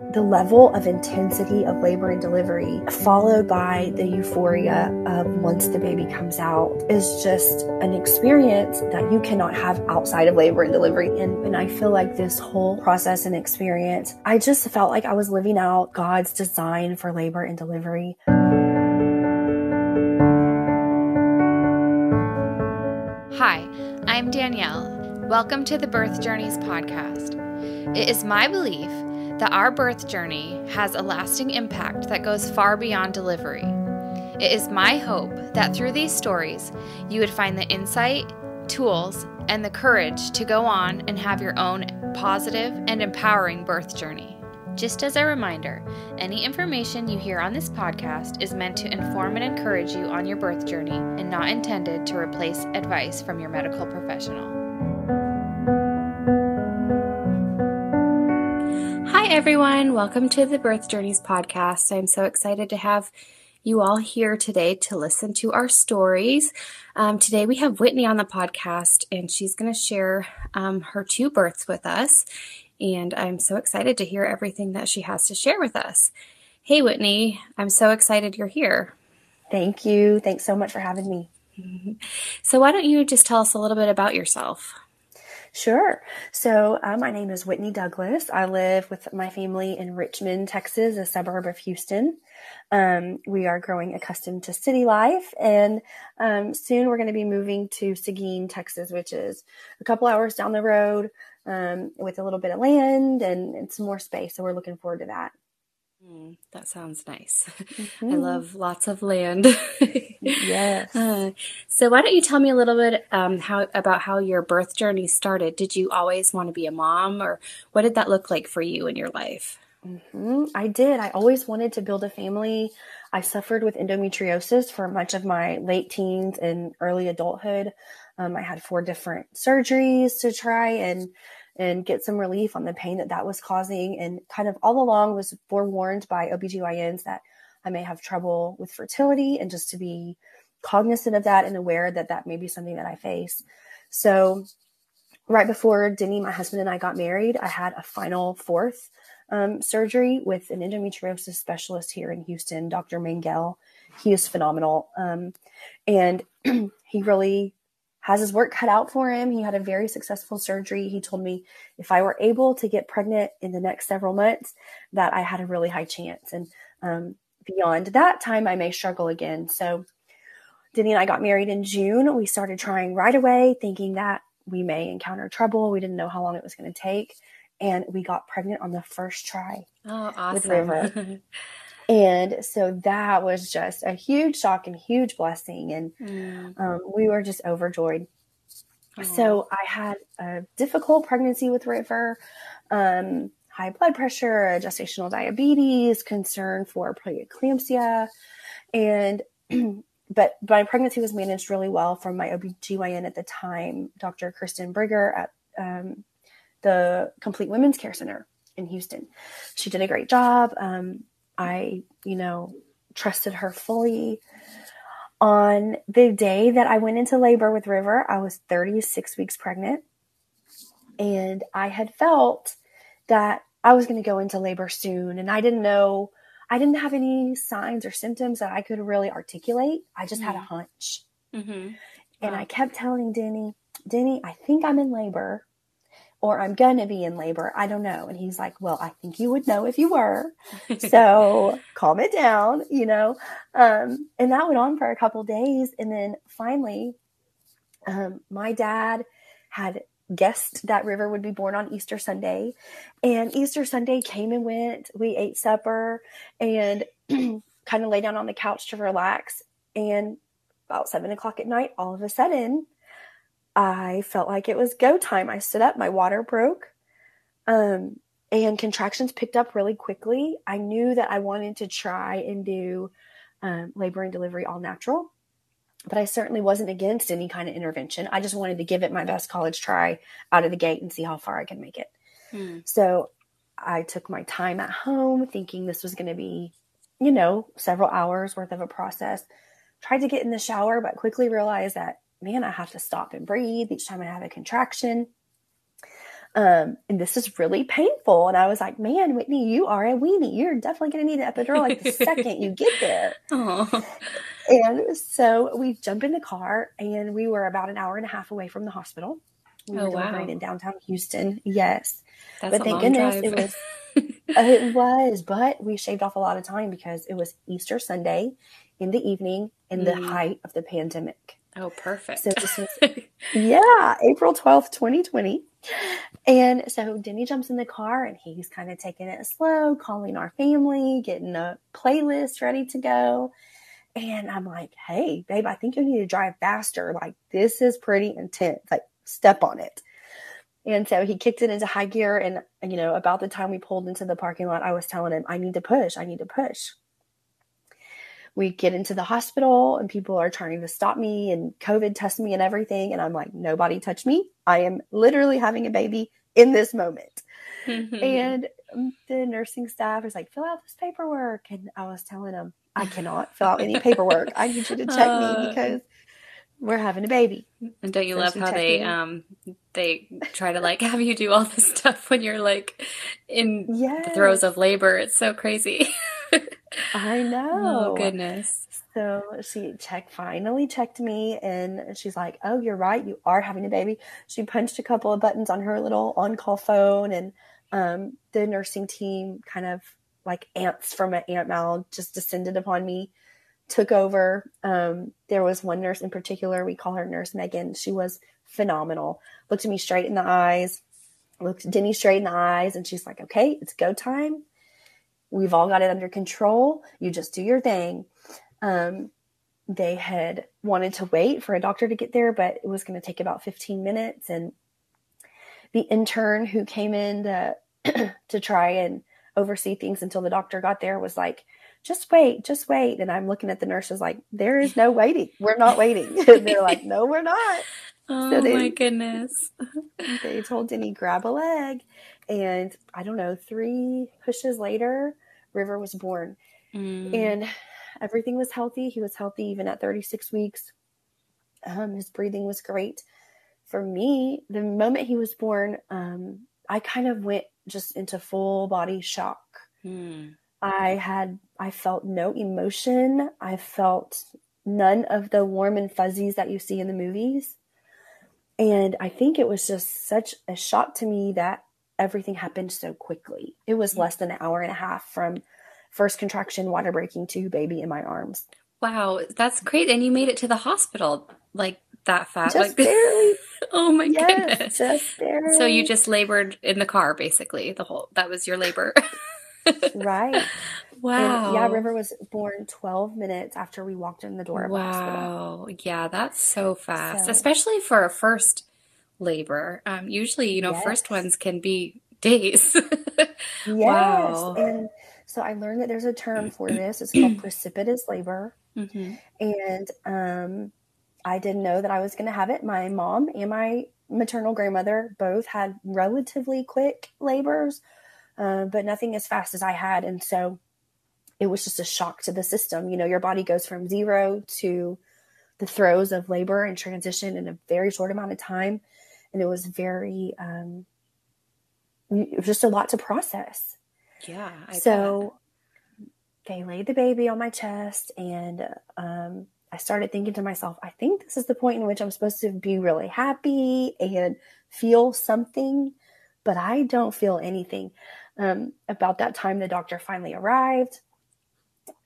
the level of intensity of labor and delivery, followed by the euphoria of once the baby comes out, is just an experience that you cannot have outside of labor and delivery. And, and I feel like this whole process and experience, I just felt like I was living out God's design for labor and delivery. Hi, I'm Danielle. Welcome to the Birth Journeys podcast. It is my belief that our birth journey has a lasting impact that goes far beyond delivery. It is my hope that through these stories, you would find the insight, tools, and the courage to go on and have your own positive and empowering birth journey. Just as a reminder, any information you hear on this podcast is meant to inform and encourage you on your birth journey and not intended to replace advice from your medical professional. Everyone. Welcome to the Birth Journeys podcast. I'm so excited to have you all here today to listen to our stories. Um, today we have Whitney on the podcast, and she's going to share um, her two births with us. And I'm so excited to hear everything that she has to share with us. Hey, Whitney, I'm so excited you're here. Thank you. Thanks so much for having me. So, why don't you just tell us a little bit about yourself? Sure. So, uh, my name is Whitney Douglas. I live with my family in Richmond, Texas, a suburb of Houston. Um, we are growing accustomed to city life, and um, soon we're going to be moving to Seguin, Texas, which is a couple hours down the road um, with a little bit of land and, and some more space. So, we're looking forward to that. Mm, that sounds nice. Mm-hmm. I love lots of land. yes. Uh, so, why don't you tell me a little bit um, how about how your birth journey started? Did you always want to be a mom, or what did that look like for you in your life? Mm-hmm. I did. I always wanted to build a family. I suffered with endometriosis for much of my late teens and early adulthood. Um, I had four different surgeries to try and and get some relief on the pain that that was causing. And kind of all along was forewarned by OBGYNs that I may have trouble with fertility and just to be cognizant of that and aware that that may be something that I face. So, right before Denny, my husband, and I got married, I had a final fourth um, surgery with an endometriosis specialist here in Houston, Dr. Mangel. He is phenomenal. Um, and he really has his work cut out for him. He had a very successful surgery. He told me if I were able to get pregnant in the next several months, that I had a really high chance. And um, beyond that time, I may struggle again. So Denny and I got married in June. We started trying right away, thinking that we may encounter trouble. We didn't know how long it was going to take. And we got pregnant on the first try oh, awesome. with River. And so that was just a huge shock and huge blessing. And mm. um, we were just overjoyed. So I had a difficult pregnancy with River, um, high blood pressure, gestational diabetes, concern for preeclampsia. And but my pregnancy was managed really well from my OBGYN at the time, Dr. Kristen Brigger at um, the Complete Women's Care Center in Houston. She did a great job. Um, I, you know, trusted her fully. On the day that I went into labor with River, I was 36 weeks pregnant. And I had felt that I was going to go into labor soon. And I didn't know, I didn't have any signs or symptoms that I could really articulate. I just mm-hmm. had a mm-hmm. hunch. Mm-hmm. And wow. I kept telling Denny, Denny, I think I'm in labor or I'm going to be in labor. I don't know. And he's like, well, I think you would know if you were. so calm it down, you know? Um, and that went on for a couple days. And then finally, um, my dad had guessed that River would be born on Easter Sunday. And Easter Sunday came and went. We ate supper and kind of lay down on the couch to relax. And about seven o'clock at night, all of a sudden, I felt like it was go time. I stood up, my water broke, um, and contractions picked up really quickly. I knew that I wanted to try and do um, labor and delivery all natural, but I certainly wasn't against any kind of intervention. I just wanted to give it my best college try out of the gate and see how far I could make it. Hmm. So I took my time at home thinking this was going to be, you know, several hours worth of a process. Tried to get in the shower, but quickly realized that man, I have to stop and breathe each time I have a contraction. Um, and this is really painful. And I was like, man, Whitney, you are a weenie. You're definitely going to need an epidural like the second you get there. Aww. And so we jump in the car and we were about an hour and a half away from the hospital. We oh, were delivering wow. in downtown Houston. Yes. That's but thank goodness drive. it was it was, but we shaved off a lot of time because it was Easter Sunday in the evening in the mm. height of the pandemic. Oh, perfect. So this was, yeah, April 12th, 2020. And so Denny jumps in the car and he's kind of taking it slow, calling our family, getting a playlist ready to go. And I'm like, hey, babe, I think you need to drive faster. Like, this is pretty intense. Like, step on it. And so he kicked it into high gear. And, you know, about the time we pulled into the parking lot, I was telling him, I need to push. I need to push. We get into the hospital and people are trying to stop me and COVID test me and everything. And I'm like, nobody touch me. I am literally having a baby in this moment. Mm-hmm. and the nursing staff is like, fill out this paperwork. And I was telling them, I cannot fill out any paperwork. I need you to check me uh. because we're having a baby. And don't you love how they um they try to like have you do all this stuff when you're like in yes. the throes of labor? It's so crazy. I know. Oh goodness. So she checked finally checked me and she's like, Oh, you're right, you are having a baby. She punched a couple of buttons on her little on call phone and um, the nursing team kind of like ants from an ant mound just descended upon me took over. Um, there was one nurse in particular, we call her Nurse Megan. She was phenomenal. Looked at me straight in the eyes, looked Denny straight in the eyes, and she's like, okay, it's go time. We've all got it under control. You just do your thing. Um, they had wanted to wait for a doctor to get there, but it was going to take about 15 minutes. And the intern who came in to, to try and oversee things until the doctor got there was like, just wait, just wait. And I'm looking at the nurses like, there is no waiting. We're not waiting. and they're like, no, we're not. Oh so they, my goodness. they told Denny, grab a leg. And I don't know, three pushes later, River was born. Mm. And everything was healthy. He was healthy even at 36 weeks. Um, his breathing was great. For me, the moment he was born, um, I kind of went just into full body shock. Mm. I had, I felt no emotion. I felt none of the warm and fuzzies that you see in the movies. And I think it was just such a shock to me that everything happened so quickly. It was less than an hour and a half from first contraction, water breaking to baby in my arms. Wow, that's great. And you made it to the hospital like that fast. Just like, barely. oh my yes, goodness. Just barely. So you just labored in the car basically. The whole that was your labor. right. Wow. And yeah, River was born 12 minutes after we walked in the door. wow. Yeah, that's so fast, so, especially for a first labor. Um, usually, you know, yes. first ones can be days. yes. Wow. And so I learned that there's a term for this. It's called precipitous labor. Mm-hmm. And um, I didn't know that I was going to have it. My mom and my maternal grandmother both had relatively quick labors uh, but nothing as fast as I had. And so it was just a shock to the system. You know, your body goes from zero to the throes of labor and transition in a very short amount of time. And it was very, um, it was just a lot to process. Yeah. I so bet. they laid the baby on my chest and, um, I started thinking to myself, I think this is the point in which I'm supposed to be really happy and feel something, but I don't feel anything. Um, about that time, the doctor finally arrived.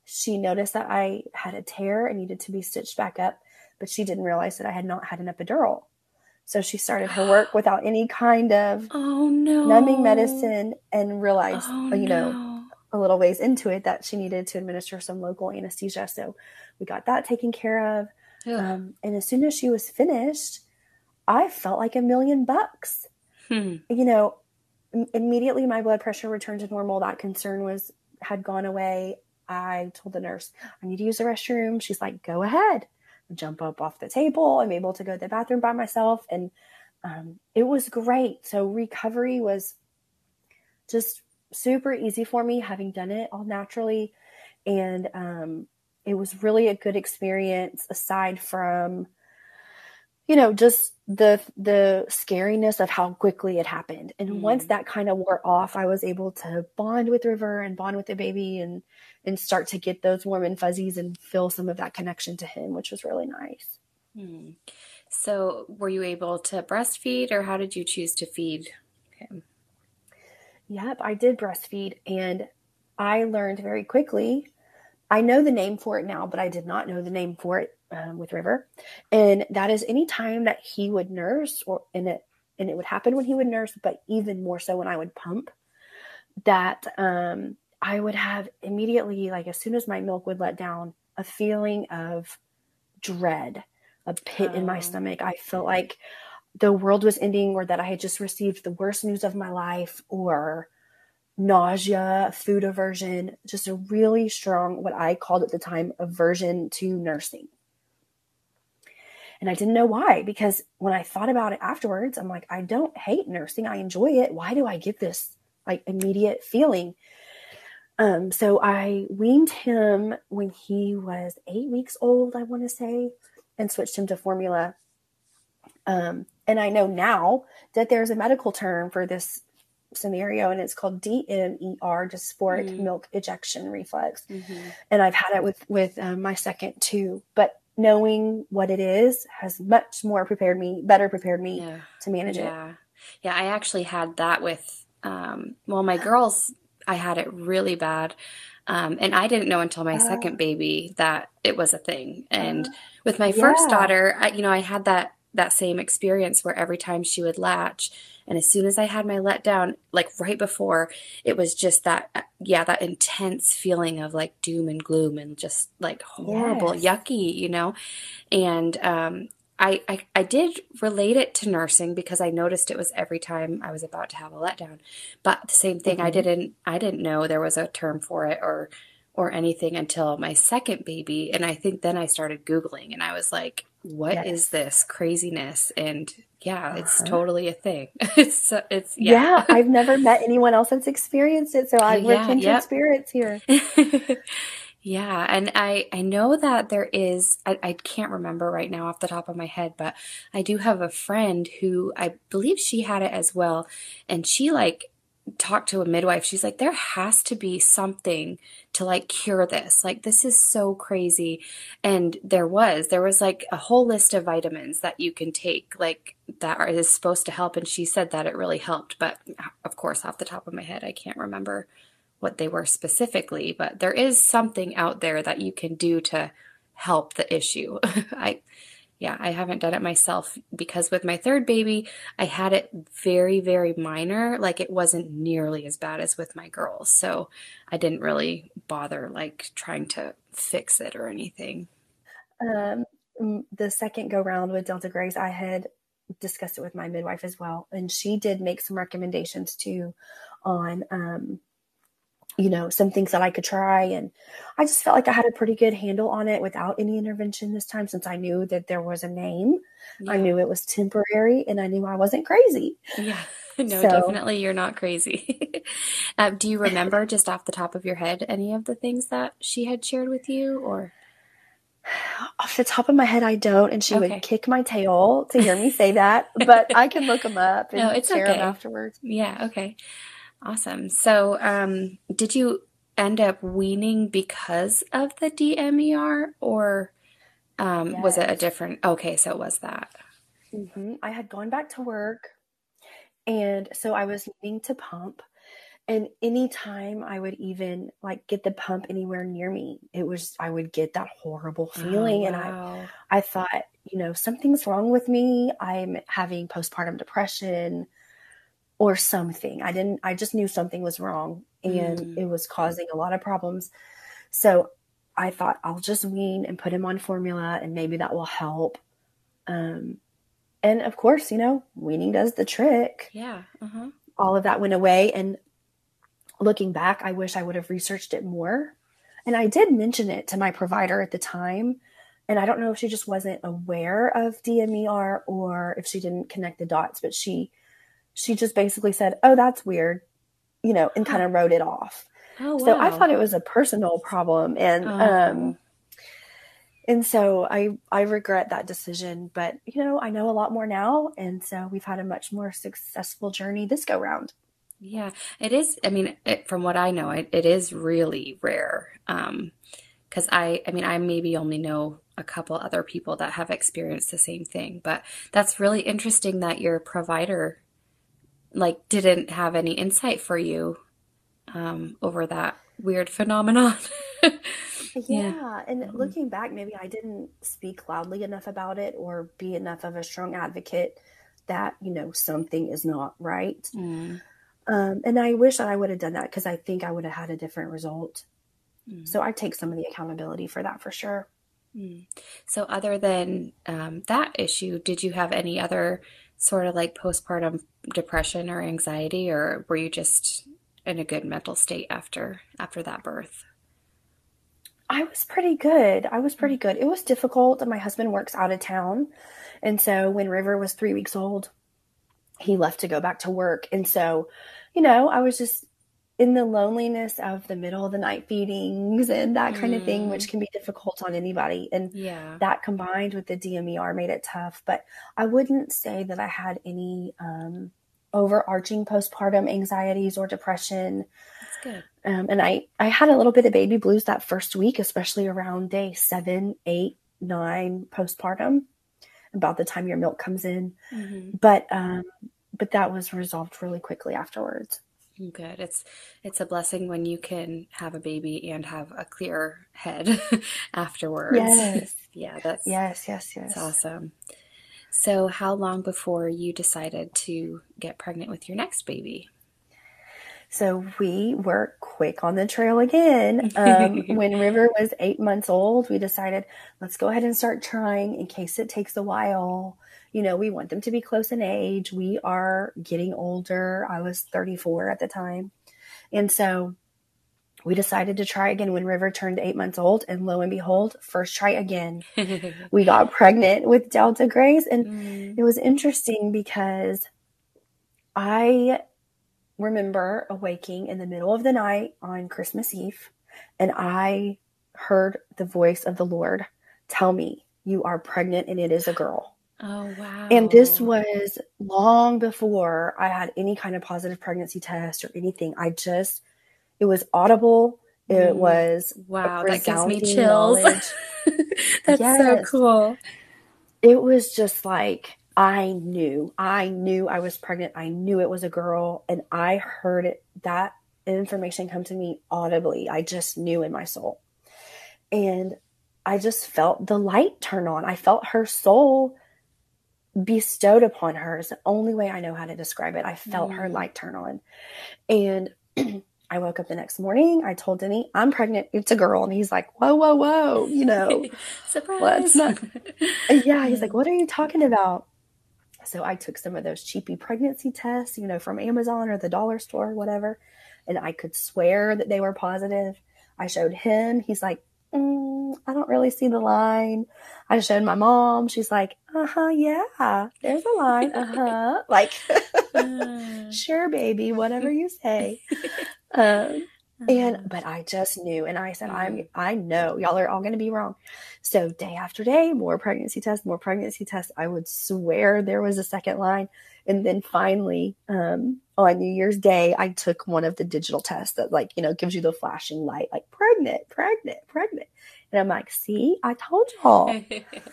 She noticed that I had a tear and needed to be stitched back up, but she didn't realize that I had not had an epidural. So she started her work without any kind of oh no numbing medicine and realized, oh, you know, no. a little ways into it that she needed to administer some local anesthesia. So we got that taken care of. Um, and as soon as she was finished, I felt like a million bucks. Hmm. You know, immediately my blood pressure returned to normal. That concern was had gone away. I told the nurse, I need to use the restroom. She's like, go ahead. I jump up off the table. I'm able to go to the bathroom by myself. And um, it was great. So recovery was just super easy for me, having done it all naturally. And um, it was really a good experience aside from you know, just the the scariness of how quickly it happened. And Mm. once that kind of wore off, I was able to bond with River and bond with the baby and and start to get those warm and fuzzies and feel some of that connection to him, which was really nice. Hmm. So, were you able to breastfeed, or how did you choose to feed him? Yep, I did breastfeed and I learned very quickly. I know the name for it now, but I did not know the name for it um, with River. And that is any time that he would nurse or and it and it would happen when he would nurse, but even more so when I would pump, that um, I would have immediately, like as soon as my milk would let down, a feeling of dread, a pit in my Oh. stomach. I felt like the world was ending or that I had just received the worst news of my life or nausea, food aversion, just a really strong, what I called at the time, aversion to nursing. And I didn't know why because when I thought about it afterwards, I'm like, I don't hate nursing. I enjoy it. Why do I get this like immediate feeling? Um, so I weaned him when he was eight weeks old, I want to say, and switched him to formula. Um, and I know now that there's a medical term for this scenario, and it's called DMER, dysphoric Mm. milk ejection reflex. Mm-hmm. And I've had it with with um, my second too. But knowing what it is has much more prepared me, better prepared me Yeah. to manage it. Yeah. Yeah, I actually had that with um well my girls I had it really bad. Um and I didn't know until my Oh. second baby that it was a thing. And Oh, with my first yeah. daughter, I, you know, I had that that same experience where every time she would latch and as soon as I had my letdown like right before it was just that yeah, that intense feeling of like doom and gloom and just like horrible, Yes. yucky, you know. And um I, I I did relate it to nursing because I noticed it was every time I was about to have a letdown. But the same thing, I Mhm. didn't I didn't know there was a term for it or or anything until my second baby. And I think then I started Googling and I was like, what is Yes. this craziness? And yeah, it's Uh-huh. totally a thing. it's it's Yeah, yeah. I've never met anyone else that's experienced it, so I, we're Yeah, kindred yep. spirits here. Yeah, and I I know that there is I, I can't remember right now off the top of my head, but I do have a friend who I believe she had it as well, and she like talked to a midwife. She's like, there has to be something to like cure this. Like this is so crazy. And there was, there was like a whole list of vitamins that you can take, like that are, is supposed to help. And she said that it really helped. But uh, of course, off the top of my head, I can't remember what they were specifically, but there is something out there that you can do to help the issue. I yeah, I haven't done it myself because with my third baby, I had it very very minor, like it wasn't nearly as bad as with my girls. So, I didn't really bother like trying to fix it or anything. Um, the second go round with Delta Grace, I had discussed it with my midwife as well, and she did make some recommendations too on, um, you know, some things that I could try. And I just felt like I had a pretty good handle on it without any intervention this time, since I knew that there was a name. I knew it was temporary, and I knew I wasn't crazy. Yeah. No, So- definitely you're not crazy. uh, do you remember just off the top of your head any of the things that she had shared with you or Off the top of my head, I don't, and she Okay. would kick my tail to hear me say that. But I can look them up and No, it's share them afterwards. Yeah, okay. Awesome. So, um, did you end up weaning because of the DMER or um, was it a different? Okay, so it was that. hmm I had gone back to work, and so I was needing to pump. And anytime I would even like get the pump anywhere near me, it was I would get that horrible feeling, Oh, and I. I thought, you know, something's wrong with me. I'm having postpartum depression or something. I didn't, I just knew something was wrong and Mm. it was causing a lot of problems. So I thought I'll just wean and put him on formula and maybe that will help. Um, and of course, you know, weaning does the trick. Yeah. Uh-huh. All of that went away. And looking back, I wish I would have researched it more. And I did mention it to my provider at the time. And I don't know if she just wasn't aware of DMER or if she didn't connect the dots, but she she just basically said, "Oh, that's weird," you know, and kind of wrote it off. Oh, So I thought it was a personal problem, and Oh. um, and so I I regret that decision, but you know I know a lot more now, and so we've had a much more successful journey this go round. Yeah, it is. I mean, it, from what I know, it, it is really rare. Um, because I, I mean, I maybe only know a couple other people that have experienced the same thing, but that's really interesting that your provider, like, didn't have any insight for you, um, over that weird phenomenon. Yeah. yeah. And mm-hmm. looking back, maybe I didn't speak loudly enough about it or be enough of a strong advocate that, you know, something is not right. Mm. Um, and I wish that I would have done that because I think I would have had a different result. Mm. So I take some of the accountability for that for sure. Mm. So, other than um, that issue, did you have any other sort of like postpartum depression or anxiety, or were you just in a good mental state after after that birth? I was pretty good. I was pretty mm. good. It was difficult. My husband works out of town. And so when River was three weeks old, he left to go back to work. And so, you know, I was just in the loneliness of the middle of the night feedings and that kind mm. of thing, which mm. can be difficult on anybody. And yeah. that combined with the DMER made it tough. But I wouldn't say that I had any um, overarching postpartum anxieties or depression. That's Good. Um, and I, I had a little bit of baby blues that first week, especially around day seven, eight, nine postpartum, about the time your milk comes in. Mm-hmm. But um, but that was resolved really quickly afterwards. Good. It's it's a blessing when you can have a baby and have a clear head afterwards. Yes. yeah, that's yes, yes, yes. That's awesome. So, how long before you decided to get pregnant with your next baby? So we were quick on the trail again. Um, when River was eight months old, we decided let's go ahead and start trying in case it takes a while. You know, we want them to be close in age. We are getting older. I was 34 at the time. And so we decided to try again when River turned eight months old. And lo and behold, first try again. we got pregnant with Delta Grace. And mm. it was interesting because I remember awaking in the middle of the night on Christmas Eve, and I heard the voice of the Lord tell me, You are pregnant and it is a girl. Oh, wow. And this was long before I had any kind of positive pregnancy test or anything. I just, it was audible. It mm. was wow. That gives me chills. That's yes. so cool. It was just like, I knew, I knew I was pregnant. I knew it was a girl, and I heard it, that information come to me audibly. I just knew in my soul. And I just felt the light turn on. I felt her soul bestowed upon her is the only way I know how to describe it. I felt mm. her light turn on. And I woke up the next morning. I told Denny, I'm pregnant. It's a girl. And he's like, whoa, whoa, whoa. You know, surprise. Not... yeah. He's like, what are you talking about? So I took some of those cheapy pregnancy tests, you know, from Amazon or the dollar store or whatever, and I could swear that they were positive. I showed him. He's like, mm, I don't really see the line. I showed my mom. She's like, uh huh, yeah, there's a line. Uh huh. like, uh. sure, baby, whatever you say. Um, and uh-huh. but I just knew, and I said, I'm mm-hmm. I know y'all are all going to be wrong. So day after day, more pregnancy tests, more pregnancy tests. I would swear there was a second line, and then finally, um, on New Year's Day, I took one of the digital tests that like you know gives you the flashing light, like pregnant, pregnant, pregnant, and I'm like, see, I told y'all.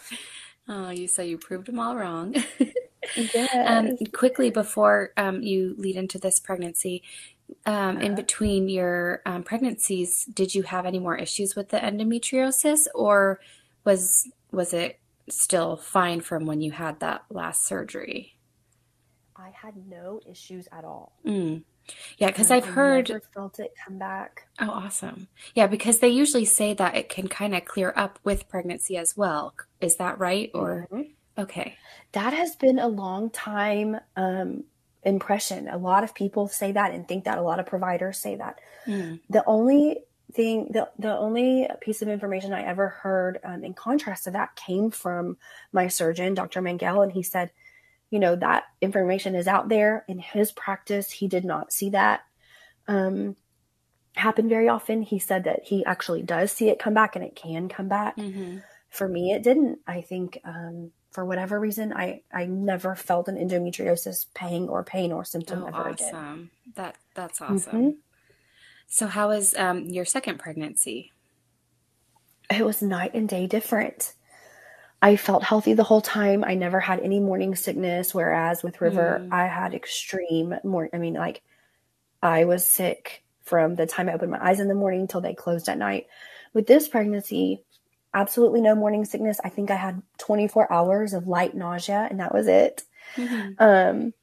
oh, you so you proved them all wrong. yes. Um, quickly before um, you lead into this pregnancy, um, in uh-huh. between your um, pregnancies, did you have any more issues with the endometriosis, or was was it still fine from when you had that last surgery? I had no issues at all. Mm. Yeah, because I've heard felt it come back. Oh, awesome! Yeah, because they usually say that it can kind of clear up with pregnancy as well. Is that right? Or mm-hmm. okay, that has been a long time um, impression. A lot of people say that and think that. A lot of providers say that. Mm. The only thing, the, the only piece of information I ever heard um, in contrast to that came from my surgeon, Dr. Mangel, and he said, you know, that information is out there. In his practice, he did not see that um, happen very often. He said that he actually does see it come back and it can come back. Mm-hmm. for me, it didn't. I think um, for whatever reason, I, I never felt an endometriosis pain or pain or symptom oh, ever awesome. again. That that's awesome. Mm-hmm. So, how was um, your second pregnancy? It was night and day different. I felt healthy the whole time. I never had any morning sickness, whereas with River, mm. I had extreme more. I mean, like I was sick from the time I opened my eyes in the morning till they closed at night. With this pregnancy, absolutely no morning sickness. I think I had 24 hours of light nausea, and that was it. Mm-hmm. Um,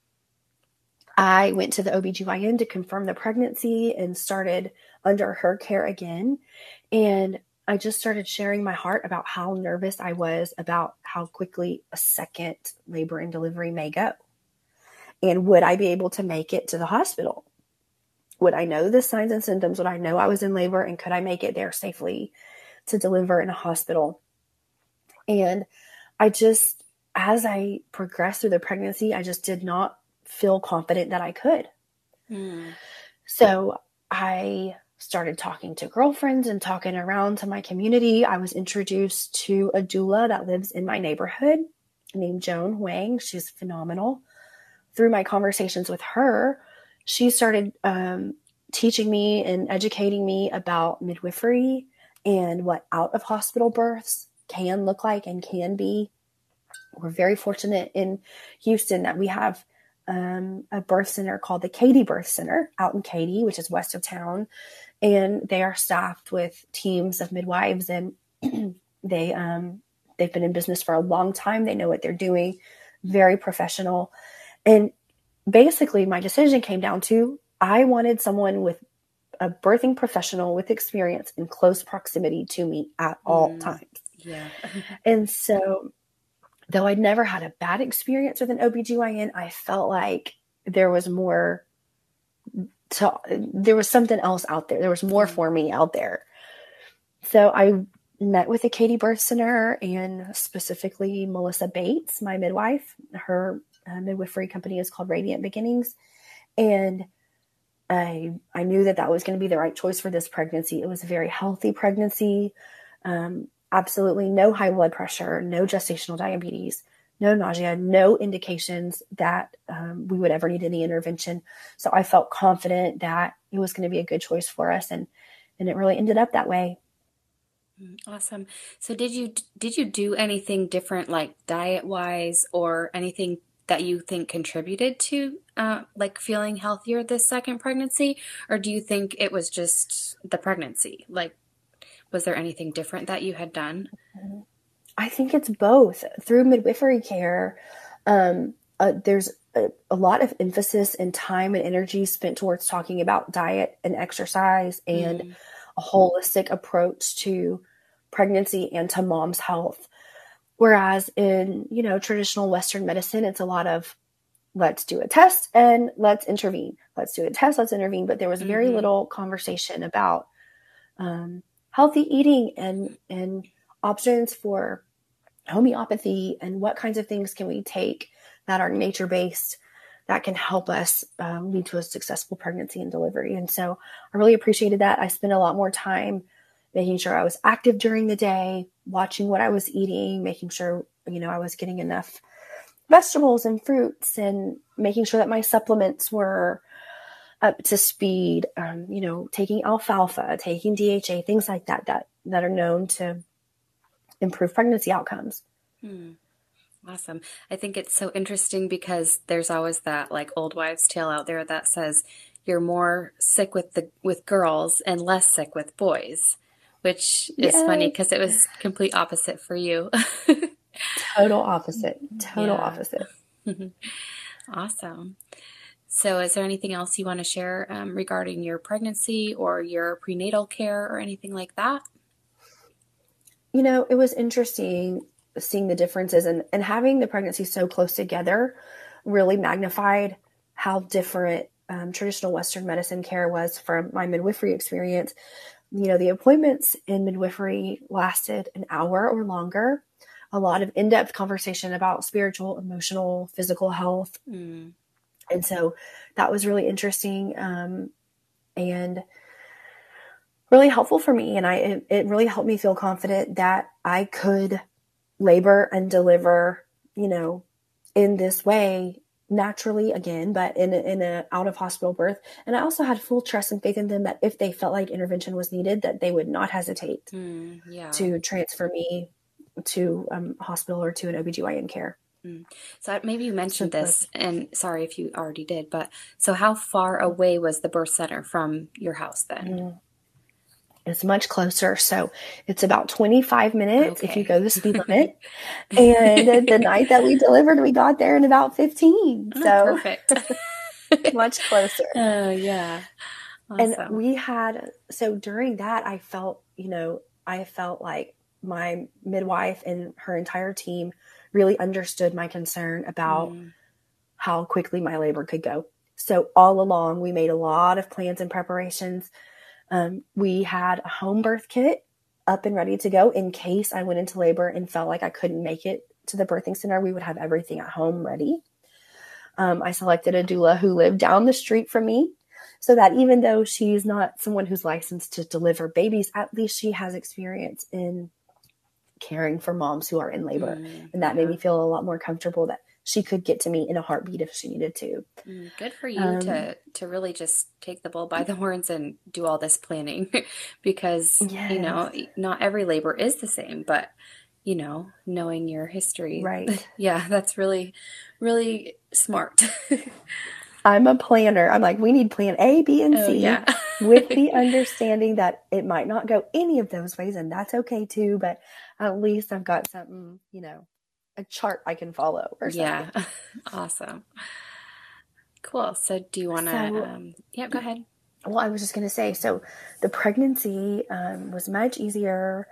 I went to the OBGYN to confirm the pregnancy and started under her care again. And I just started sharing my heart about how nervous I was about how quickly a second labor and delivery may go. And would I be able to make it to the hospital? Would I know the signs and symptoms? Would I know I was in labor? And could I make it there safely to deliver in a hospital? And I just, as I progressed through the pregnancy, I just did not feel confident that I could. Mm. So I started talking to girlfriends and talking around to my community. I was introduced to a doula that lives in my neighborhood named Joan Wang. She's phenomenal. Through my conversations with her, she started um, teaching me and educating me about midwifery and what out of hospital births can look like and can be. We're very fortunate in Houston that we have um, a birth center called the Katy Birth Center out in Katy, which is west of town and they are staffed with teams of midwives and they um, they've been in business for a long time. They know what they're doing. Very professional. And basically my decision came down to i wanted someone with a birthing professional with experience in close proximity to me at all mm, times. Yeah. And so though i'd never had a bad experience with an obgyn i felt like there was more to there was something else out there. There was more for me out there. So I met with the Katy Birth Center and specifically Melissa Bates, my midwife. Her uh, midwifery company is called Radiant Beginnings, and I I knew that that was going to be the right choice for this pregnancy. It was a very healthy pregnancy. Um, absolutely no high blood pressure, no gestational diabetes, no nausea, no indications that um, we would ever need any intervention. So I felt confident that it was going to be a good choice for us, and and it really ended up that way. Mm, awesome. So did you did you do anything different, like diet wise, or anything that you think contributed to uh, like feeling healthier this second pregnancy, or do you think it was just the pregnancy? Like, was there anything different that you had done? Mm-hmm. I think it's both. Through midwifery care, um, uh, there's a, a, lot of emphasis and time and energy spent towards talking about diet and exercise and mm. a holistic approach to pregnancy and to mom's health. Whereas in, you know, traditional Western medicine, it's a lot of let's do a test and let's intervene. Let's do a test, let's intervene. But there was very mm-hmm. little conversation about um, healthy eating and and options for homeopathy and what kinds of things can we take that are nature based that can help us um, lead to a successful pregnancy and delivery. And so I really appreciated that. I spent a lot more time making sure I was active during the day, watching what I was eating, making sure, you know, I was getting enough vegetables and fruits and making sure that my supplements were up to speed, um, you know, taking alfalfa, taking DHA, things like that, that, that are known to improve pregnancy outcomes. Hmm. Awesome. I think it's so interesting because there's always that like old wives' tale out there that says you're more sick with the with girls and less sick with boys, which is yes. funny because it was complete opposite for you. Total opposite. Total yeah. opposite. awesome. So, is there anything else you want to share um, regarding your pregnancy or your prenatal care or anything like that? You know, it was interesting seeing the differences and, and having the pregnancy so close together really magnified how different um, traditional Western medicine care was from my midwifery experience. You know, the appointments in midwifery lasted an hour or longer, a lot of in depth conversation about spiritual, emotional, physical health. Mm. And so that was really interesting. Um, and really helpful for me. And I, it, it really helped me feel confident that I could labor and deliver, you know, in this way naturally again, but in a, in a out of hospital birth. And I also had full trust and faith in them that if they felt like intervention was needed, that they would not hesitate mm, yeah. to transfer me to um, hospital or to an OBGYN care. Mm. So maybe you mentioned so, this, and sorry if you already did, but so how far away was the birth center from your house then? It's much closer. So it's about 25 minutes okay. if you go the speed limit. and the night that we delivered, we got there in about 15. Oh, so perfect. much closer. Oh, yeah. Awesome. And we had, so during that, I felt, you know, I felt like my midwife and her entire team really understood my concern about mm. how quickly my labor could go. So all along, we made a lot of plans and preparations um, we had a home birth kit up and ready to go in case I went into labor and felt like I couldn't make it to the birthing center. We would have everything at home ready. Um, I selected a doula who lived down the street from me so that even though she's not someone who's licensed to deliver babies, at least she has experience in caring for moms who are in labor. Mm, and that yeah. made me feel a lot more comfortable that she could get to me in a heartbeat if she needed to. Mm, good for you um, to to really just take the bull by the horns and do all this planning because yes. you know not every labor is the same, but you know knowing your history, right? Yeah, that's really really smart. I'm a planner. I'm like, we need plan A, B, and oh, C oh, yeah. with the understanding that it might not go any of those ways, and that's okay too. But at least I've got something, you know, a chart I can follow or something. Yeah. awesome. Cool. So do you want to, so, um, yeah, go ahead. Well, I was just going to say, so the pregnancy um, was much easier,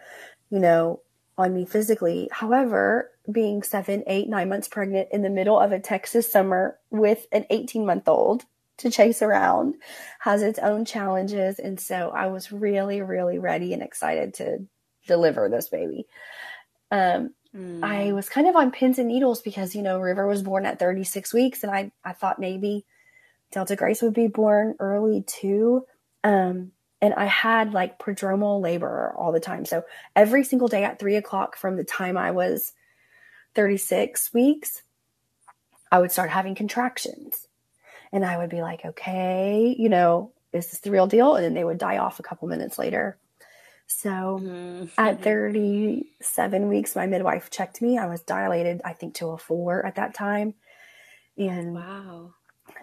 you know, on me physically. However, being seven, eight, nine months pregnant in the middle of a Texas summer with an 18 month old to chase around has its own challenges. And so I was really, really ready and excited to deliver this baby. Um, Mm. I was kind of on pins and needles because, you know, River was born at 36 weeks and I, I thought maybe Delta Grace would be born early too. Um, and I had like prodromal labor all the time. So every single day at three o'clock from the time I was 36 weeks, I would start having contractions. And I would be like, okay, you know, is this the real deal? And then they would die off a couple minutes later. So mm-hmm. at 37 weeks, my midwife checked me. I was dilated, I think, to a four at that time. And wow.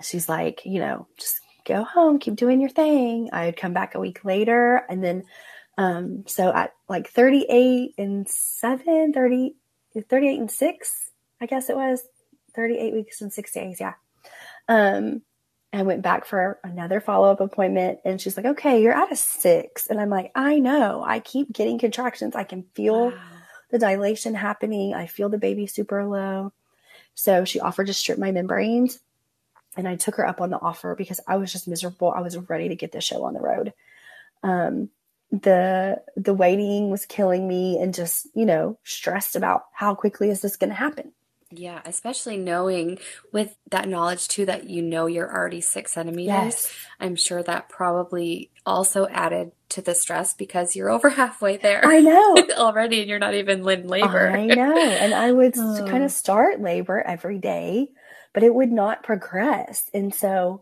she's like, you know, just go home, keep doing your thing. I would come back a week later. And then, um, so at like 38 and seven, 30, 38 and six, I guess it was 38 weeks and six days. Yeah. Um, I went back for another follow up appointment and she's like, okay, you're at a six. And I'm like, I know. I keep getting contractions. I can feel wow. the dilation happening. I feel the baby super low. So she offered to strip my membranes. And I took her up on the offer because I was just miserable. I was ready to get the show on the road. Um, the the waiting was killing me and just you know stressed about how quickly is this going to happen yeah, especially knowing with that knowledge too that you know you're already six centimeters. Yes. I'm sure that probably also added to the stress because you're over halfway there. I know already, and you're not even in labor. I know, and I would oh. kind of start labor every day, but it would not progress, and so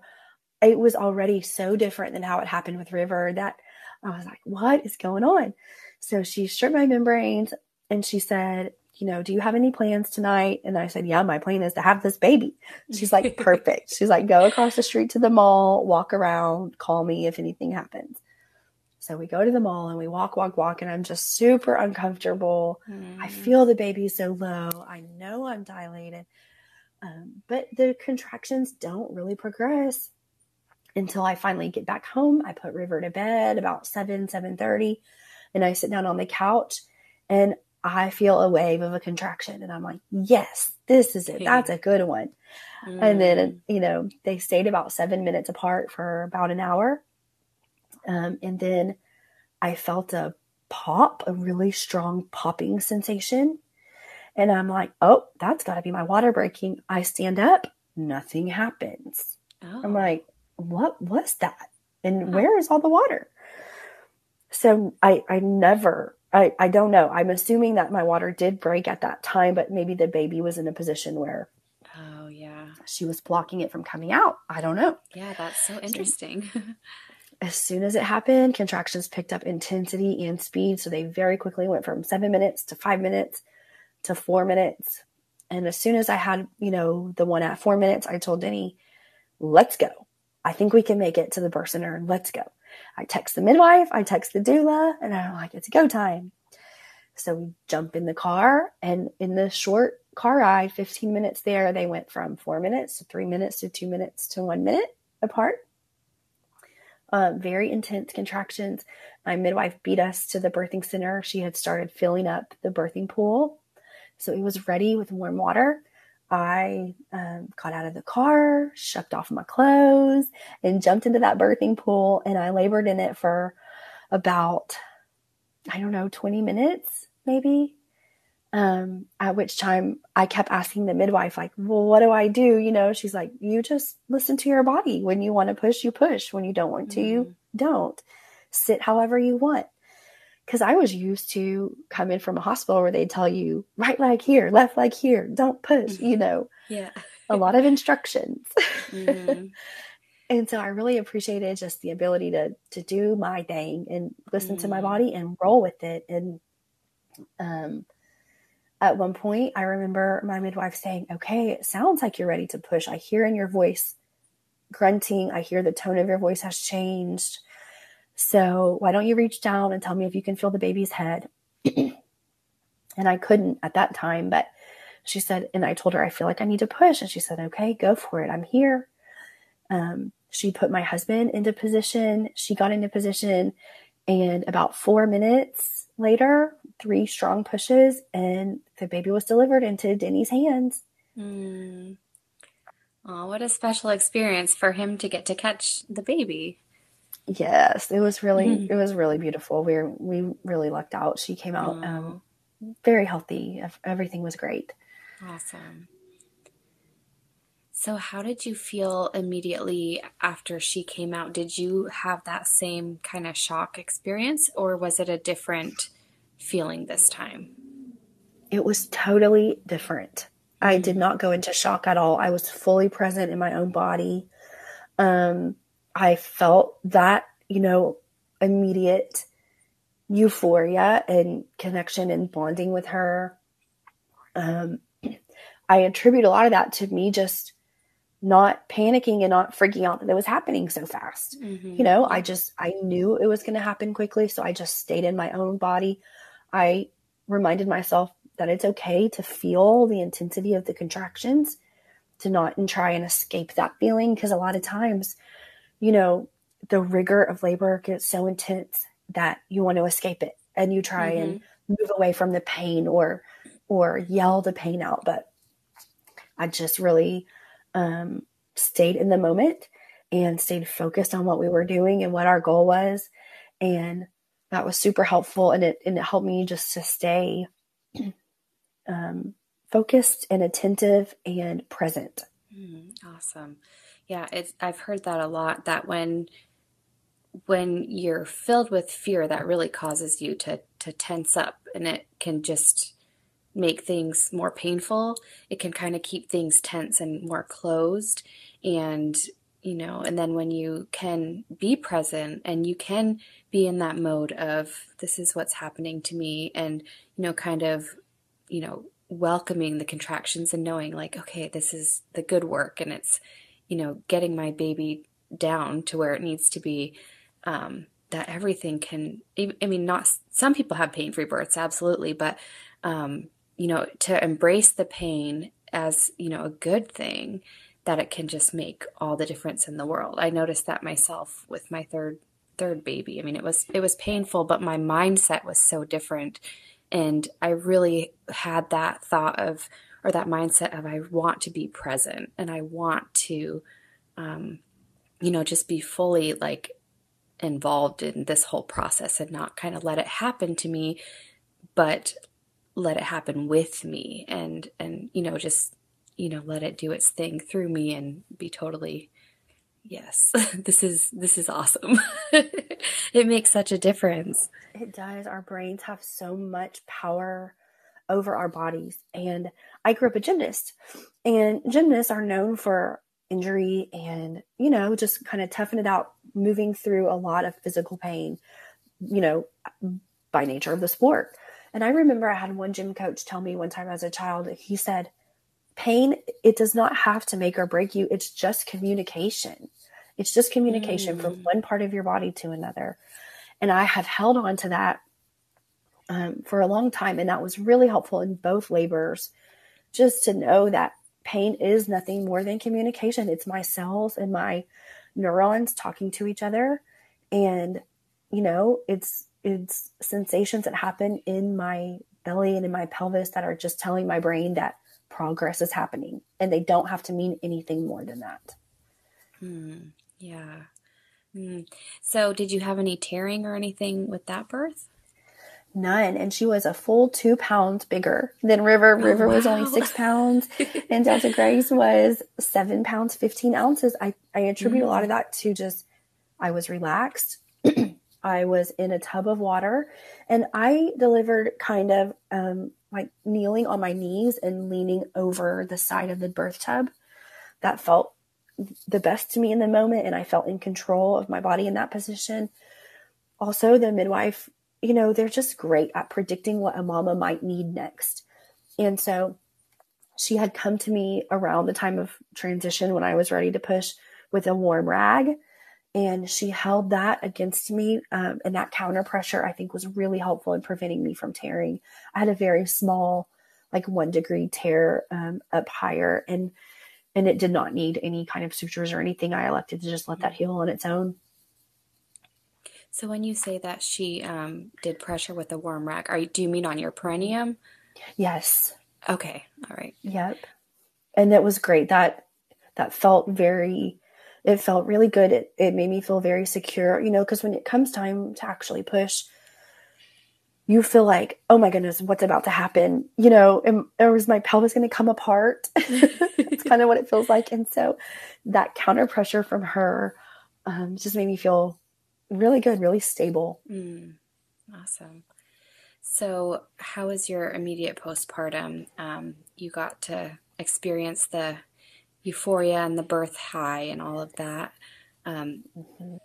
it was already so different than how it happened with River that I was like, "What is going on?" So she stripped my membranes, and she said, you know, do you have any plans tonight? And I said, yeah, my plan is to have this baby. She's like, perfect. She's like, go across the street to the mall, walk around, call me if anything happens. So we go to the mall and we walk, walk, walk, and I'm just super uncomfortable. Mm. I feel the baby so low. I know I'm dilated. Um, but the contractions don't really progress until I finally get back home. I put River to bed about 7, 7.30, and I sit down on the couch and I feel a wave of a contraction and I'm like, yes, this is it. That's a good one. Mm. And then, mm. you know, they stayed about seven minutes apart for about an hour. Um, and then I felt a pop, a really strong popping sensation. And I'm like, oh, that's got to be my water breaking. I stand up, nothing happens. Oh. I'm like, what was that? And oh. where is all the water? so I, I never, I, I don't know. I'm assuming that my water did break at that time, but maybe the baby was in a position where Oh, yeah. she was blocking it from coming out. I don't know. Yeah, that's so interesting. As soon as it happened, contractions picked up intensity and speed. So they very quickly went from seven minutes to five minutes to four minutes. And as soon as I had, you know, the one at four minutes, I told Denny, let's go. I think we can make it to the birth center. Let's go. I text the midwife, I text the doula, and I'm like, it's go time. So we jump in the car, and in the short car ride, 15 minutes there, they went from four minutes to three minutes to two minutes to one minute apart. Um, very intense contractions. My midwife beat us to the birthing center. She had started filling up the birthing pool. So it was ready with warm water. I um, got out of the car, shucked off my clothes, and jumped into that birthing pool. And I labored in it for about, I don't know, 20 minutes maybe. Um, at which time I kept asking the midwife, like, well, what do I do? You know, she's like, you just listen to your body. When you want to push, you push. When you don't want to, mm-hmm. you don't. Sit however you want because I was used to coming from a hospital where they tell you right leg here, left leg here, don't push, you know. Yeah. a lot of instructions. Mm-hmm. and so I really appreciated just the ability to to do my thing and listen mm-hmm. to my mm-hmm. body and roll with it. And um at one point I remember my midwife saying, Okay, it sounds like you're ready to push. I hear in your voice grunting, I hear the tone of your voice has changed. So why don't you reach down and tell me if you can feel the baby's head? and I couldn't at that time, but she said, and I told her, I feel like I need to push. And she said, okay, go for it. I'm here. Um, she put my husband into position. She got into position. And about four minutes later, three strong pushes, and the baby was delivered into Denny's hands. Mm. Oh, what a special experience for him to get to catch the baby. Yes, it was really mm-hmm. it was really beautiful. We were, we really lucked out. She came out um, very healthy. Everything was great. Awesome. So, how did you feel immediately after she came out? Did you have that same kind of shock experience, or was it a different feeling this time? It was totally different. I did mm-hmm. not go into shock at all. I was fully present in my own body. Um, I felt that, you know, immediate euphoria and connection and bonding with her. Um, I attribute a lot of that to me just not panicking and not freaking out that it was happening so fast. Mm-hmm. You know, I just, I knew it was going to happen quickly. So I just stayed in my own body. I reminded myself that it's okay to feel the intensity of the contractions, to not and try and escape that feeling. Because a lot of times, you know, the rigor of labor gets so intense that you want to escape it and you try mm-hmm. and move away from the pain or or yell the pain out. But I just really um, stayed in the moment and stayed focused on what we were doing and what our goal was. And that was super helpful. And it, and it helped me just to stay um, focused and attentive and present. Mm, awesome. Yeah, it's I've heard that a lot that when when you're filled with fear that really causes you to to tense up and it can just make things more painful. It can kind of keep things tense and more closed and you know, and then when you can be present and you can be in that mode of this is what's happening to me and you know kind of you know welcoming the contractions and knowing like okay this is the good work and it's you know, getting my baby down to where it needs to be, um, that everything can, I mean, not, some people have pain free births, absolutely, but, um, you know, to embrace the pain as, you know, a good thing, that it can just make all the difference in the world. I noticed that myself with my third third baby. I mean, it was it was painful, but my mindset was so different and I really had that thought of or that mindset of I want to be present and I want to, um, you know, just be fully like involved in this whole process and not kind of let it happen to me, but let it happen with me and, and, you know, just, you know, let it do its thing through me and be totally, yes, this is this is awesome. it makes such a difference. It does. Our brains have so much power over our bodies. And I grew up a gymnast, and gymnasts are known for injury and, you know, just kind of toughing it out, moving through a lot of physical pain, you know, by nature of the sport. And I remember I had one gym coach tell me one time as a child, he said, pain, it does not have to make or break you. It's just communication. It's just communication mm. from one part of your body to another. And I have held on to that um, for a long time. And that was really helpful in both labors, just to know that pain is nothing more than communication. It's my cells and my neurons talking to each other. And, you know, it's, it's sensations that happen in my belly and in my pelvis that are just telling my brain that progress is happening and they don't have to mean anything more than that. Hmm. Yeah. Hmm. So, did you have any tearing or anything with that birth? None. And she was a full two pounds bigger than River. Oh, River wow. was only six pounds and Delta Grace was seven pounds, 15 ounces. I, I attribute mm. a lot of mm. that to just, I was relaxed. I was in a tub of water and I delivered kind of um, like kneeling on my knees and leaning over the side of the birth tub. That felt the best to me in the moment and I felt in control of my body in that position. Also, the midwife you know, they're just great at predicting what a mama might need next. And so she had come to me around the time of transition when I was ready to push with a warm rag. And she held that against me. Um, and that counter pressure, I think, was really helpful in preventing me from tearing. I had a very small, like one degree tear um, up higher. And and it did not need any kind of sutures or anything. I elected to just let that heal on its own. So when you say that she um, did pressure with a warm rag, are you, do you mean on your perineum? Yes. Okay. All right. Yep. And it was great. That that felt very it felt really good. It it made me feel very secure, you know, because when it comes time to actually push, you feel like, oh my goodness, what's about to happen? You know, am, or is my pelvis going to come apart? it's kind of what it feels like. And so that counter pressure from her um, just made me feel really good, really stable. Mm, awesome. So, how was your immediate postpartum? Um, you got to experience the euphoria and the birth high and all of that. Um, mm-hmm.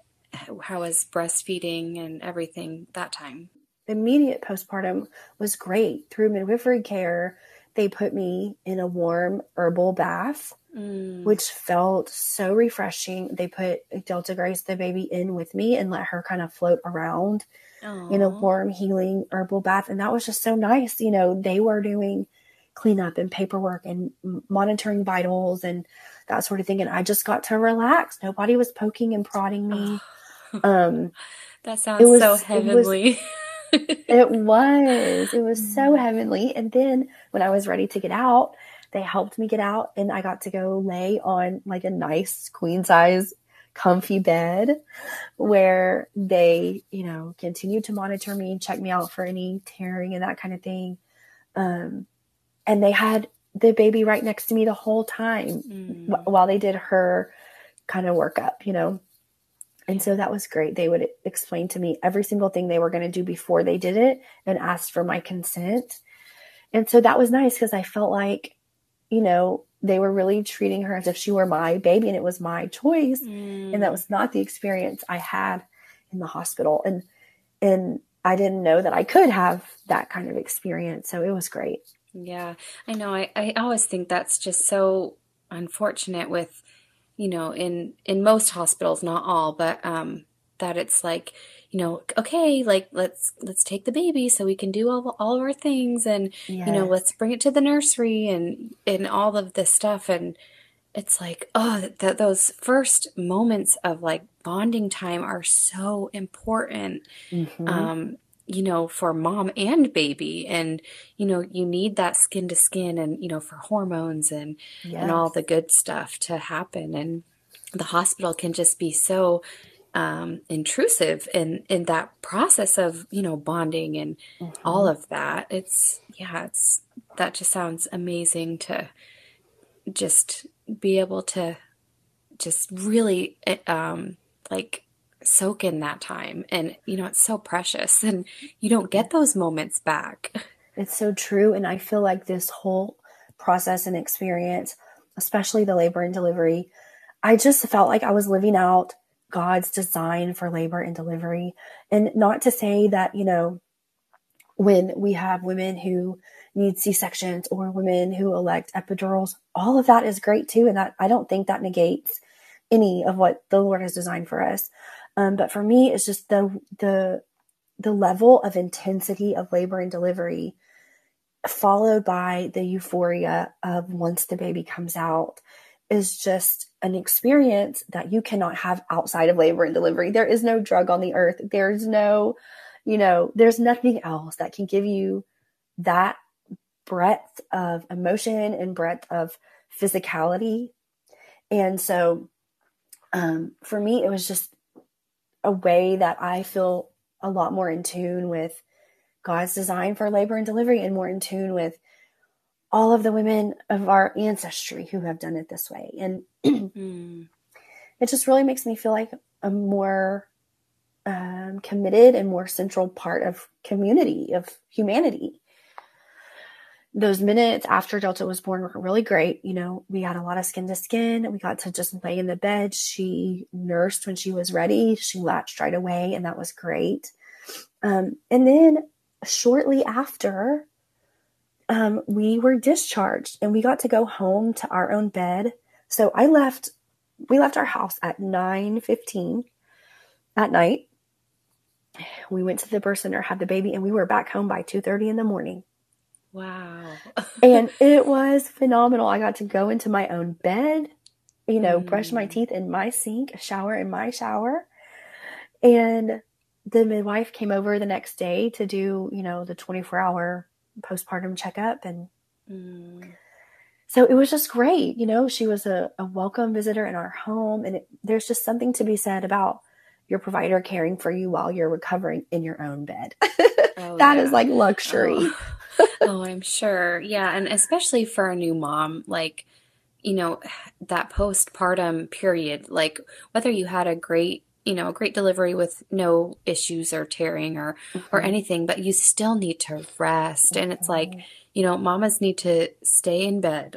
How was breastfeeding and everything that time? Immediate postpartum was great. Through midwifery care, they put me in a warm herbal bath mm. which felt so refreshing. They put Delta Grace, the baby, in with me and let her kind of float around Aww. in a warm, healing herbal bath. And that was just so nice. You know, they were doing cleanup and paperwork and monitoring vitals and that sort of thing. And I just got to relax. Nobody was poking and prodding me. Um, that sounds was, so heavenly. It was, it was. It was so mm. heavenly. And then when I was ready to get out, they helped me get out and I got to go lay on like a nice queen size comfy bed where they, you know, continued to monitor me and check me out for any tearing and that kind of thing. Um, and they had the baby right next to me the whole time mm. w- while they did her kind of workup, you know. And so that was great. They would explain to me every single thing they were going to do before they did it and asked for my consent. And so that was nice because I felt like you know, they were really treating her as if she were my baby and it was my choice. Mm. And that was not the experience I had in the hospital. And, and I didn't know that I could have that kind of experience. So it was great. Yeah. I know. I, I always think that's just so unfortunate with, you know, in, in most hospitals, not all, but, um, that it's like, you know, okay, like let's let's take the baby so we can do all all of our things and yes. you know, let's bring it to the nursery and and all of this stuff and it's like, oh, that those first moments of like bonding time are so important. Mm-hmm. Um you know, for mom and baby. And, you know, you need that skin to skin and, you know, for hormones and, yes. and all the good stuff to happen. And the hospital can just be so um, intrusive in in that process of you know bonding and mm-hmm. all of that. It's yeah, it's that just sounds amazing to just be able to just really eh, um, like soak in that time. And, you know, it's so precious and you don't get those moments back. It's so true. And I feel like this whole process and experience, especially the labor and delivery, I just felt like I was living out God's design for labor and delivery. And not to say that, you know, when we have women who need C sections or women who elect epidurals, all of that is great too. And that I don't think that negates any of what the Lord has designed for us. Um, but for me, it's just the the the level of intensity of labor and delivery, followed by the euphoria of once the baby comes out, is just an experience that you cannot have outside of labor and delivery. There is no drug on the earth. There's no, you know, there's nothing else that can give you that breadth of emotion and breadth of physicality. And so um, for me, it was just a way that I feel a lot more in tune with God's design for labor and delivery and more in tune with all of the women of our ancestry who have done it this way. And mm. it just really makes me feel like a more um, committed and more central part of community, of humanity those minutes after Delta was born were really great. You know, we had a lot of skin to skin. We got to just lay in the bed. She nursed when she was ready. She latched right away, and that was great. Um, and then shortly after, um, we were discharged and we got to go home to our own bed. So I left, we left our house at 9 15 at night. We went to the birth center, had the baby, and we were back home by 2 30 in the morning. Wow. and it was phenomenal. I got to go into my own bed, you know, mm. brush my mm. teeth in my sink, shower in my shower. And the midwife came over the next day to do, you know, the 24 hour postpartum checkup. And mm. so it was just great. You know, she was a, a welcome visitor in our home. And it, there's just something to be said about your provider caring for you while you're recovering in your own bed. Oh, that yeah. is like luxury. Oh oh, I'm sure. Yeah. And especially for a new mom, like, you know, that postpartum period, like whether you had a great, you know, a great delivery with no issues or tearing or, mm-hmm. or anything, but you still need to rest. Mm-hmm. And it's like, mm-hmm. you know, mamas need to stay in bed.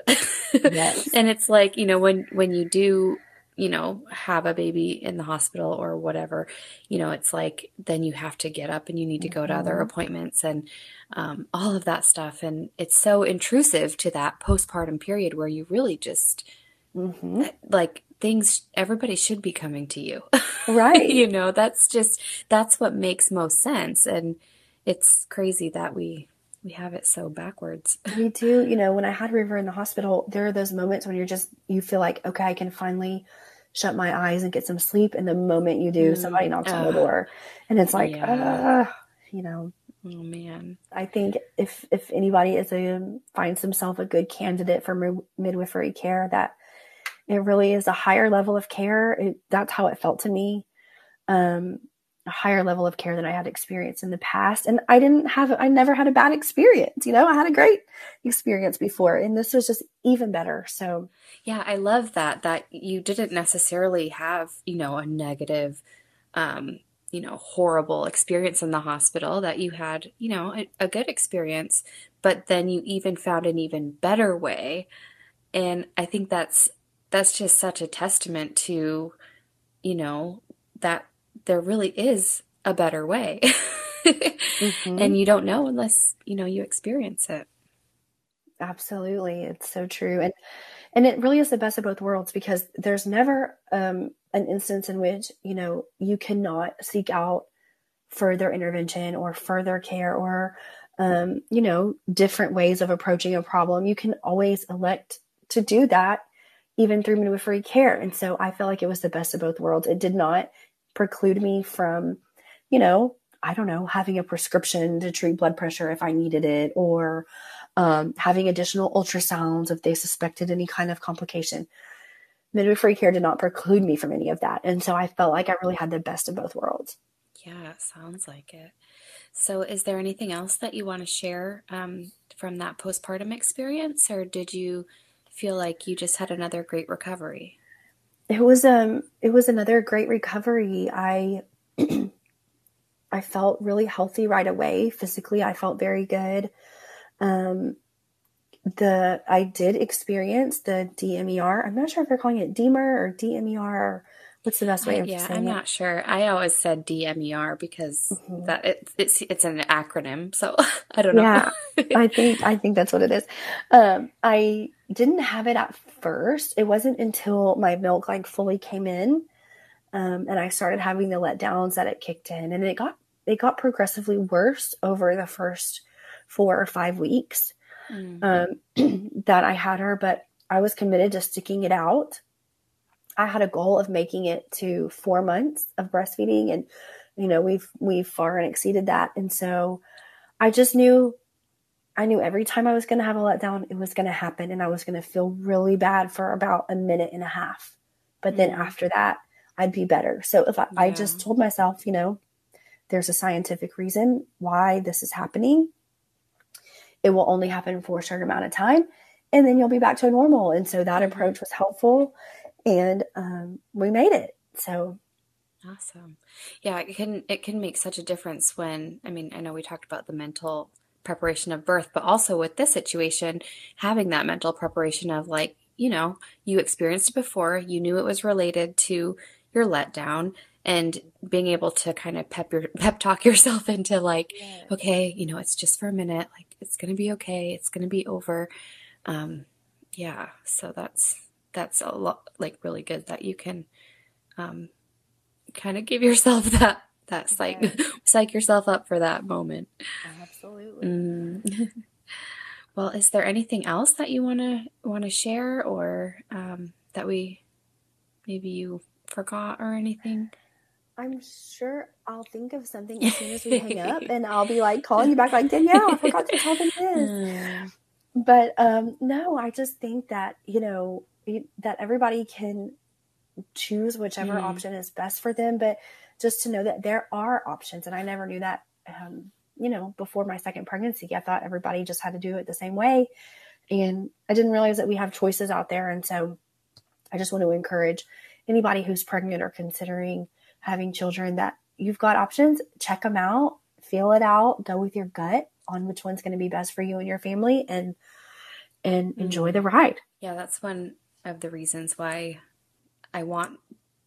Yes. and it's like, you know, when, when you do you know, have a baby in the hospital or whatever, you know, it's like then you have to get up and you need to go to other mm-hmm. appointments and um, all of that stuff. And it's so intrusive to that postpartum period where you really just mm-hmm. like things, everybody should be coming to you. Right. you know, that's just, that's what makes most sense. And it's crazy that we, we have it so backwards. We do. You know, when I had River in the hospital, there are those moments when you're just, you feel like, okay, I can finally shut my eyes and get some sleep. And the moment you do, mm. somebody knocks uh, on the door, and it's like, yeah. uh, you know. Oh man, I think if if anybody is a finds himself a good candidate for midwifery care, that it really is a higher level of care. It, that's how it felt to me. Um, a higher level of care than I had experienced in the past. And I didn't have, I never had a bad experience. You know, I had a great experience before, and this was just even better. So, yeah, I love that, that you didn't necessarily have, you know, a negative, um, you know, horrible experience in the hospital, that you had, you know, a, a good experience, but then you even found an even better way. And I think that's, that's just such a testament to, you know, that there really is a better way. mm-hmm. And you don't know unless, you know, you experience it. Absolutely. It's so true. And and it really is the best of both worlds because there's never um, an instance in which, you know, you cannot seek out further intervention or further care or um, you know, different ways of approaching a problem. You can always elect to do that even through midwifery care. And so I feel like it was the best of both worlds. It did not preclude me from, you know, I don't know, having a prescription to treat blood pressure if I needed it, or um, having additional ultrasounds if they suspected any kind of complication. Midwifery care did not preclude me from any of that. And so I felt like I really had the best of both worlds. Yeah, sounds like it. So, is there anything else that you want to share um, from that postpartum experience, or did you feel like you just had another great recovery? it was um it was another great recovery. I I felt really healthy right away. Physically, I felt very good. Um, the I did experience the DMER. I'm not sure if they're calling it DMER or DMER or what's the best way of yeah, I'm it. not sure. I always said DMER because Mhm. that it, it's it's an acronym. So I don't know. Yeah, I think I think that's what it is. Um, I didn't have it at first. It wasn't until my milk like fully came in, um, and I started having the letdowns that it kicked in, and it got it got progressively worse over the first four or five weeks Mm. um, that I had her. But I was committed to sticking it out. I had a goal of making it to four months of breastfeeding, and you know we've we've far and exceeded that, and so I just knew I knew every time I was going to have a letdown, it was going to happen, and I was going to feel really bad for about a minute and a half. But then Mm. after that, I'd be better. So if I, I just told myself, you know, there's a scientific reason why this is happening. It will only happen for a certain amount of time, and then you'll be back to normal. And so that Mhm. approach was helpful, and um, we made it. So Awesome. Yeah, it can it can make such a difference when I mean, I know we talked about the mental preparation of birth, but also with this situation, having that mental preparation of like, you know, you experienced it before, you knew it was related to your letdown and being able to kind of pep your pep talk yourself into like, okay, you know, it's just for a minute, like it's going to be okay, it's going to be over. Um yeah, so that's that's a lot like really good that you can um kind of give yourself that that psych Yes. psych yourself up for that moment. absolutely. Mm. well, is there anything else that you want to want to share or um, that we maybe you forgot or anything? I'm sure I'll think of something as soon as we hang up, and I'll be like calling you back, like Danielle, I forgot to tell them this. Mm. But um, no, I just think that you know it- that everybody can choose whichever Mhm. option is best for them, but just to know that there are options, and I never knew that. Um, you know, before my second pregnancy, I thought everybody just had to do it the same way, and I didn't realize that we have choices out there. And so, I just want to encourage anybody who's pregnant or considering having children that you've got options. Check them out, feel it out, go with your gut on which one's going to be best for you and your family, and and enjoy the ride. Yeah, that's one of the reasons why I want,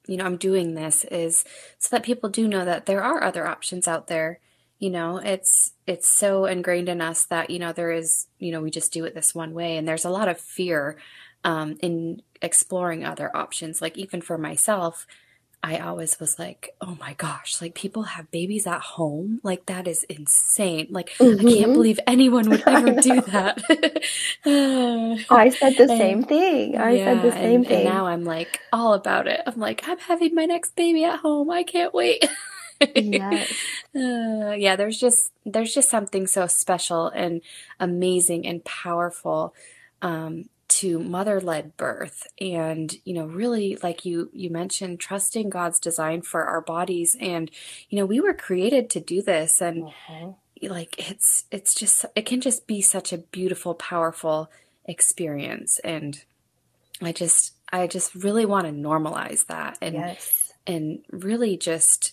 you know, I'm doing this is so that people do know that there are other options out there. You know, it's it's so ingrained in us that, you know, there is, you know, we just do it this one way. And there's a lot of fear um, in exploring other options. Like even for myself, I always was like, oh my gosh, like people have babies at home. Like that is insane. Like I can't Mhm. believe anyone would ever do that. I said the And- same thing. I said the same and, thing. And now I'm like all about it. I'm like, I'm having my next baby at home. I can't wait. yes. Uh, yeah, there's just there's just something so special and amazing and powerful um, to mother-led birth, and you know, really, like you you mentioned, trusting God's design for our bodies, and you know, we were created to do this, and Mhm. like it's it's just it can just be such a beautiful powerful experience and i just i just really want to normalize that and Yes. and really just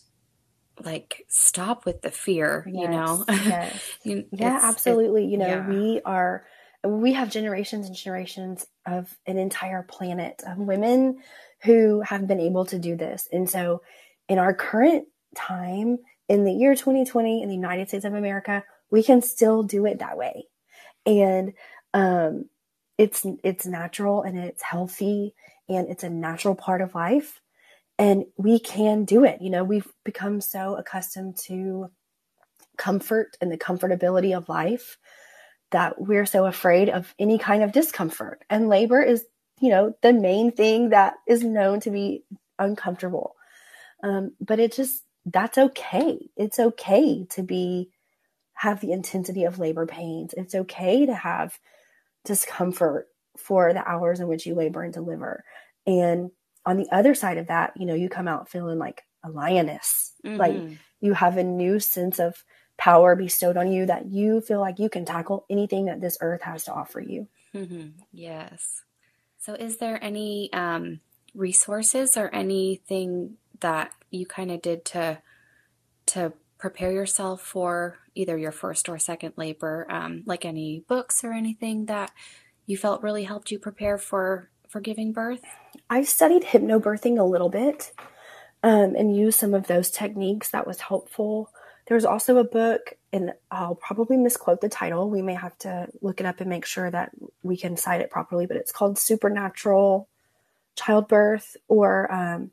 like stop with the fear you know Yes. Yes. Yeah, it's- it- absolutely. you know, yeah. we are we have generations and generations of an entire planet of women who have been able to do this. And so in our current time in the year 2020 in the United States of America, we can still do it that way. And um it's it's natural and it's healthy and it's a natural part of life and we can do it. You know, we've become so accustomed to comfort and the comfortability of life that we're so afraid of any kind of discomfort. And labor is, you know, the main thing that is known to be uncomfortable. Um, but it just, that's okay. It's okay to be, have the intensity of labor pains. It's okay to have discomfort for the hours in which you labor and deliver. And on the other side of that, you know, you come out feeling like a lioness, like Mhm. you have a new sense of power bestowed on you that you feel like you can tackle anything that this earth has to offer you. Mhm. Yes. So, is there any um, resources or anything that you kind of did to to prepare yourself for either your first or second labor um, like any books or anything that you felt really helped you prepare for for giving birth i studied hypnobirthing a little bit um, and used some of those techniques that was helpful there's also a book and i'll probably misquote the title we may have to look it up and make sure that we can cite it properly but it's called supernatural childbirth or um,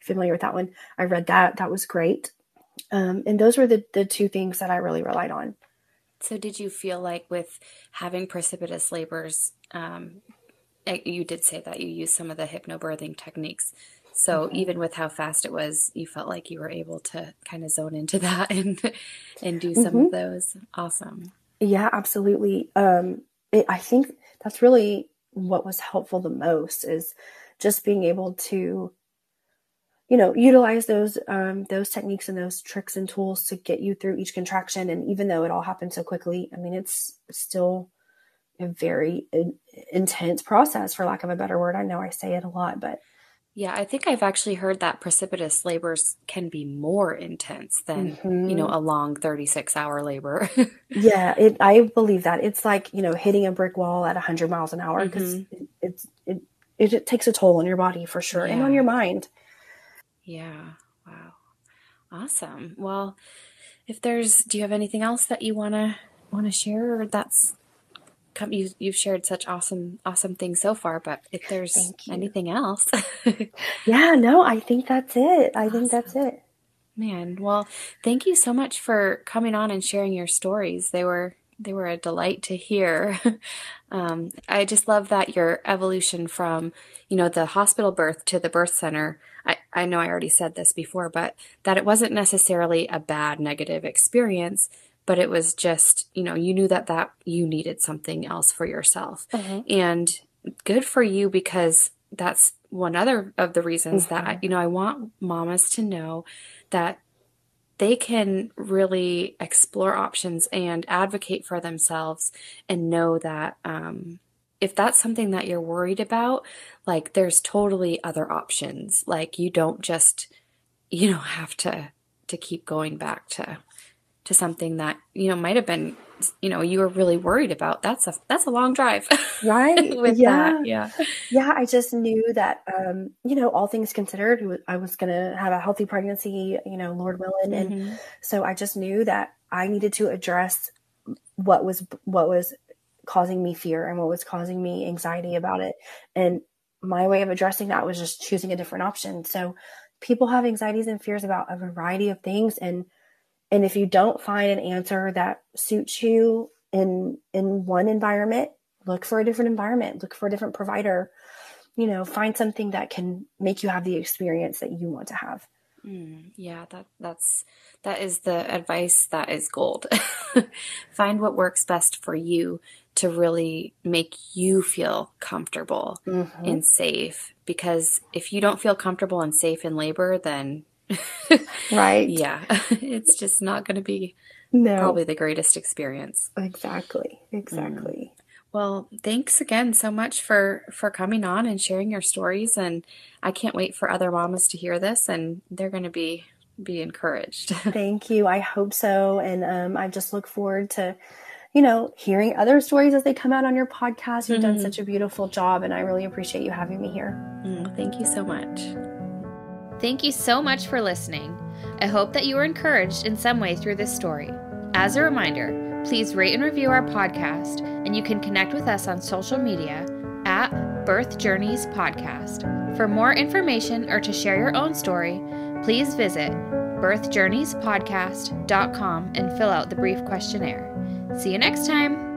familiar with that one. I read that. That was great. Um, and those were the, the two things that I really relied on. So, did you feel like with having precipitous labors, um, you did say that you used some of the hypnobirthing techniques. So, mm-hmm. even with how fast it was, you felt like you were able to kind of zone into that and and do some mm-hmm. of those. Awesome. Yeah, absolutely. Um, it, I think that's really what was helpful the most is just being able to you know utilize those um, those techniques and those tricks and tools to get you through each contraction and even though it all happened so quickly i mean it's still a very in, intense process for lack of a better word i know i say it a lot but yeah i think i've actually heard that precipitous labors can be more intense than mm-hmm. you know a long 36 hour labor yeah it, i believe that it's like you know hitting a brick wall at 100 miles an hour because mm-hmm. it, it, it, it, takes a toll on your body for sure yeah. and on your mind yeah. Wow. Awesome. Well, if there's, do you have anything else that you want to want to share or that's come you you've shared such awesome awesome things so far but if there's anything else. Yeah no i think that's it. I awesome. think that's it. Man well thank you so much for coming on and sharing your stories. They were they were a delight to hear. Um, i just love that your evolution from you know the hospital birth to the birth center. I, I know I already said this before, but that it wasn't necessarily a bad negative experience, but it was just, you know, you knew that that you needed something else for yourself. Mm-hmm. And good for you because that's one other of the reasons mm-hmm. that, you know, I want mamas to know that they can really explore options and advocate for themselves and know that um, if that's something that you're worried about, like there's totally other options. Like you don't just, you know, have to to keep going back to to something that, you know, might have been, you know, you were really worried about. That's a that's a long drive. Right. with yeah. That. Yeah. Yeah. I just knew that um, you know, all things considered, I was gonna have a healthy pregnancy, you know, Lord willing. Mm-hmm. And so I just knew that I needed to address what was what was causing me fear and what was causing me anxiety about it. And my way of addressing that was just choosing a different option. So people have anxieties and fears about a variety of things and and if you don't find an answer that suits you in in one environment, look for a different environment, look for a different provider. You know, find something that can make you have the experience that you want to have. Mm, yeah, that that's that is the advice that is gold. Find what works best for you to really make you feel comfortable mm-hmm. and safe. Because if you don't feel comfortable and safe in labor, then right, yeah, it's just not going to be no. probably the greatest experience. Exactly, exactly. Mm. Well, thanks again so much for for coming on and sharing your stories and I can't wait for other mamas to hear this and they're going to be be encouraged. Thank you. I hope so and um, I just look forward to you know, hearing other stories as they come out on your podcast. You've mm-hmm. done such a beautiful job, and I really appreciate you having me here. Mm, thank you so much. Thank you so much for listening. I hope that you were encouraged in some way through this story. As a reminder, please rate and review our podcast, and you can connect with us on social media at Birth Journeys Podcast. For more information or to share your own story, please visit birthjourneyspodcast.com and fill out the brief questionnaire. See you next time.